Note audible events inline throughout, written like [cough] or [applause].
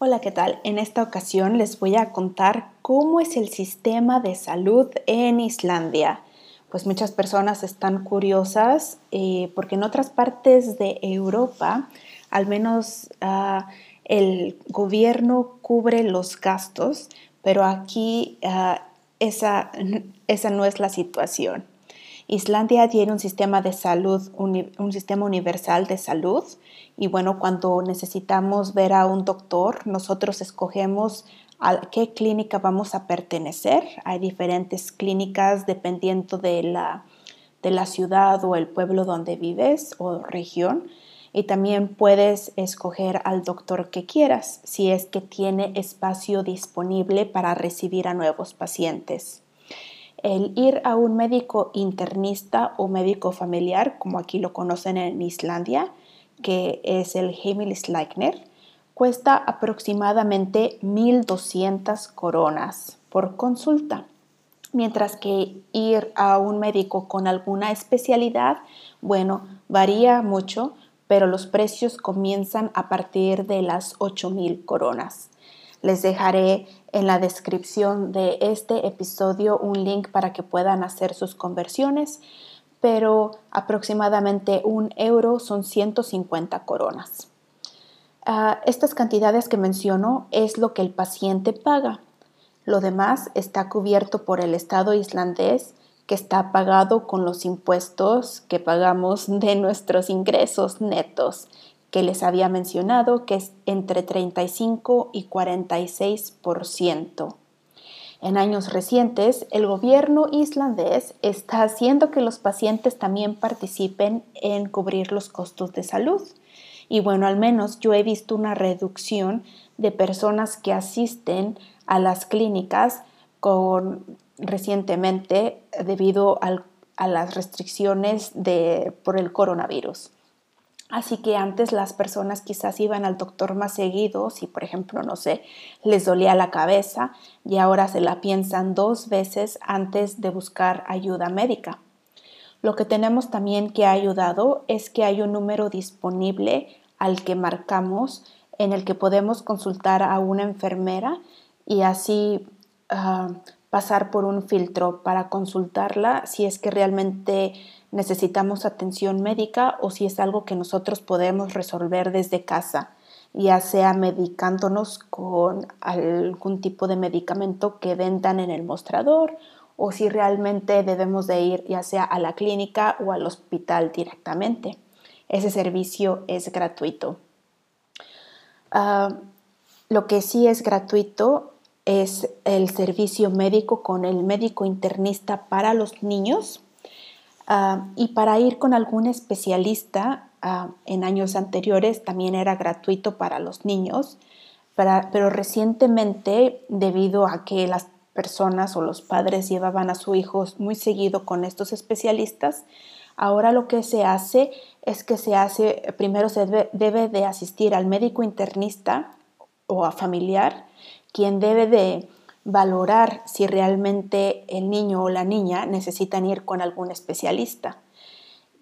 Hola, ¿qué tal? En esta ocasión les voy a contar cómo es el sistema de salud en Islandia. Pues muchas personas están curiosas eh, porque en otras partes de Europa, al menos ah, el gobierno cubre los gastos, pero aquí ah, esa, [laughs] esa no es la situación. Islandia tiene un sistema de salud, un, sistema universal de salud y bueno, cuando necesitamos ver a un doctor, nosotros escogemos a qué clínica vamos a pertenecer. Hay diferentes clínicas dependiendo de la, de la ciudad o el pueblo donde vives o región. Y también puedes escoger al doctor que quieras si es que tiene espacio disponible para recibir a nuevos pacientes. El ir a un médico internista o médico familiar, como aquí lo conocen en Islandia, que es el Heimilislæknir, cuesta aproximadamente 1.200 coronas por consulta, mientras que ir a un médico con alguna especialidad, bueno, varía mucho, pero los precios comienzan a partir de las 8.000 coronas. Les dejaré en la descripción de este episodio un link para que puedan hacer sus conversiones, pero aproximadamente un euro son 150 coronas. Ah, estas cantidades que menciono es lo que el paciente paga. Lo demás está cubierto por el Estado islandés que está pagado con los impuestos que pagamos de nuestros ingresos netos que les había mencionado, que es entre 35 y 46%. En años recientes, el gobierno islandés está haciendo que los pacientes también participen en cubrir los costos de salud. Y bueno, al menos yo he visto una reducción de personas que asisten a las clínicas con, recientemente debido a las restricciones de, por el coronavirus. Así que antes las personas quizás iban al doctor más seguido, si por ejemplo, no sé, les dolía la cabeza y ahora se la piensan dos veces antes de buscar ayuda médica. Lo que tenemos también que ha ayudado es que hay un número disponible al que marcamos en el que podemos consultar a una enfermera y así ah, pasar por un filtro para consultarla si es que realmente necesitamos atención médica o si es algo que nosotros podemos resolver desde casa, ya sea medicándonos con algún tipo de medicamento que vendan en el mostrador o si realmente debemos de ir ya sea a la clínica o al hospital directamente. Ese servicio es gratuito. Ah, lo que sí es gratuito es el servicio médico con el médico internista para los niños Ah, y para ir con algún especialista ah, en años anteriores también era gratuito para los niños, pero recientemente debido a que las personas o los padres llevaban a sus hijos muy seguido con estos especialistas, ahora lo que se hace es que se hace, primero se debe de asistir al médico internista o a familiar, quien debe de valorar si realmente el niño o la niña necesitan ir con algún especialista.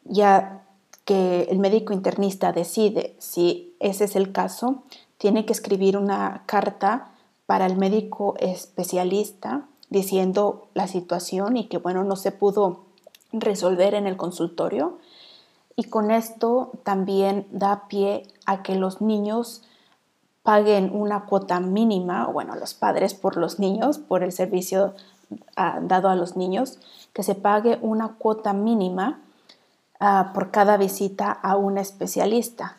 Ya que el médico internista decide si ese es el caso, tiene que escribir una carta para el médico especialista diciendo la situación y que bueno, no se pudo resolver en el consultorio. Y con esto también da pie a que los niños paguen una cuota mínima, bueno, los padres por los niños, por el servicio ah, dado a los niños, que se pague una cuota mínima ah, por cada visita a un especialista.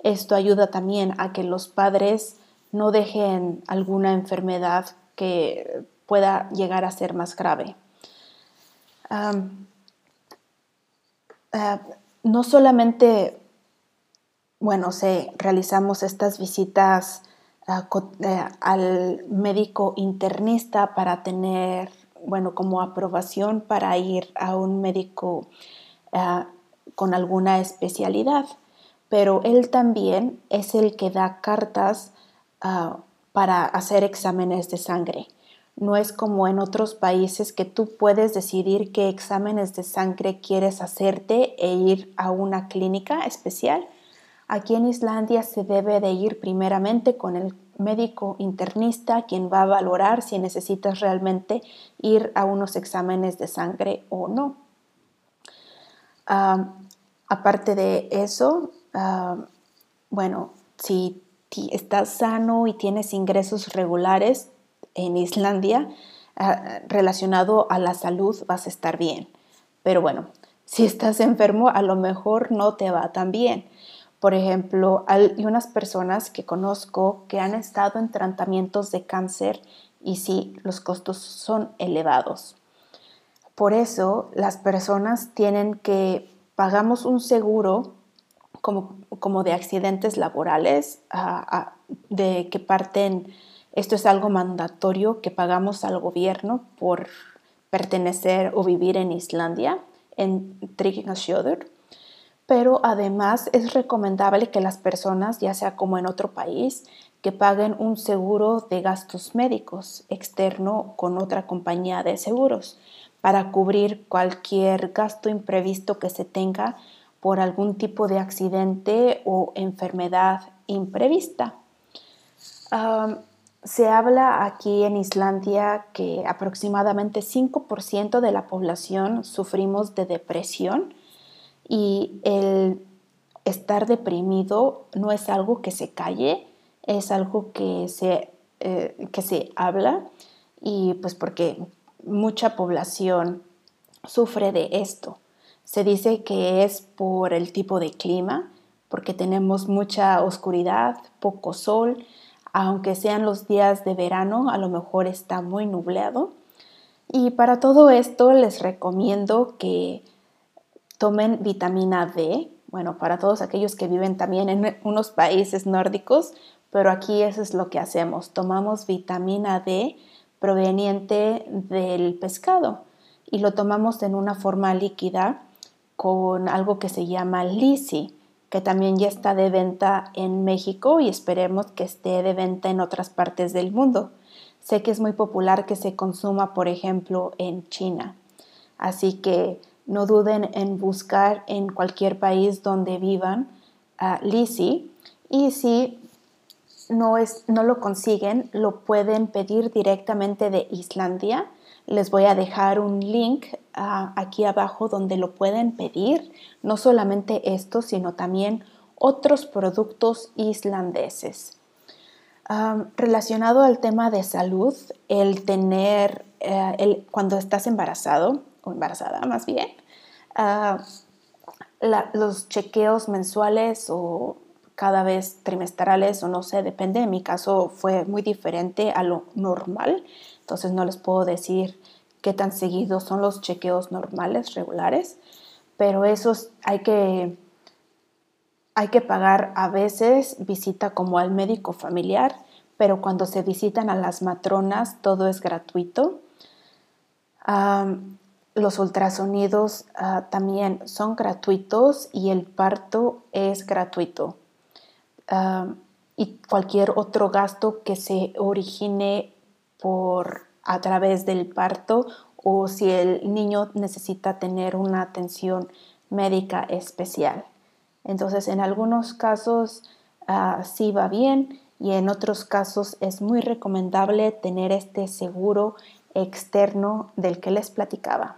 Esto ayuda también a que los padres no dejen alguna enfermedad que pueda llegar a ser más grave. Ah, no solamente bueno, se realizamos estas visitas ah, eh, al médico internista para tener, bueno, como aprobación para ir a un médico ah, con alguna especialidad, pero él también es el que da cartas ah, para hacer exámenes de sangre. No es como en otros países que tú puedes decidir qué exámenes de sangre quieres hacerte e ir a una clínica especial Aquí en Islandia se debe de ir primeramente con el médico internista quien va a valorar si necesitas realmente ir a unos exámenes de sangre o no. aparte de eso, bueno, si estás sano y tienes ingresos regulares en Islandia ah, relacionado a la salud, vas a estar bien. Pero bueno, si estás enfermo, a lo mejor no te va tan bien. Por ejemplo, hay unas personas que conozco que han estado en tratamientos de cáncer y sí, los costos son elevados. Por eso las personas tienen que pagamos un seguro como, de accidentes laborales, de que parten, esto es algo mandatorio que pagamos al gobierno por pertenecer o vivir en Islandia, en Tryggingasjóður. Pero además es recomendable que las personas, ya sea como en otro país, que paguen un seguro de gastos médicos externo con otra compañía de seguros para cubrir cualquier gasto imprevisto que se tenga por algún tipo de accidente o enfermedad imprevista. se habla aquí en Islandia que aproximadamente 5% de la población sufrimos de depresión y el estar deprimido no es algo que se calle, es algo que se, eh, que se habla y pues porque mucha población sufre de esto. Se dice que es por el tipo de clima, porque tenemos mucha oscuridad, poco sol, aunque sean los días de verano, a lo mejor está muy nublado. Y para todo esto les recomiendo que tomen vitamina D, bueno, para todos aquellos que viven también en [laughs] unos países nórdicos, pero aquí eso es lo que hacemos, tomamos vitamina D proveniente del pescado y lo tomamos en una forma líquida con algo que se llama Lisi, que también ya está de venta en México y esperemos que esté de venta en otras partes del mundo. Sé que es muy popular que se consuma, por ejemplo, en China. Así que no duden en buscar en cualquier país donde vivan uh, Lisi y si no, es, no lo consiguen, lo pueden pedir directamente de Islandia les voy a dejar un link aquí abajo donde lo pueden pedir, no solamente esto, sino también otros productos islandeses. relacionado al tema de salud, el tener, eh, el, cuando estás embarazado, o embarazada más bien, ah, los chequeos mensuales o cada vez trimestrales o no sé, depende, en mi caso fue muy diferente a lo normal, entonces no les puedo decir qué tan seguidos son los chequeos normales, regulares, pero esos hay que, hay que pagar a veces visita como al médico familiar, pero cuando se visitan a las matronas todo es gratuito. Los ultrasonidos ah, también son gratuitos y el parto es gratuito. y cualquier otro gasto que se origine por a través del parto o si el niño necesita tener una atención médica especial. Entonces, en algunos casos ah, sí va bien y en otros casos es muy recomendable tener este seguro externo del que les platicaba.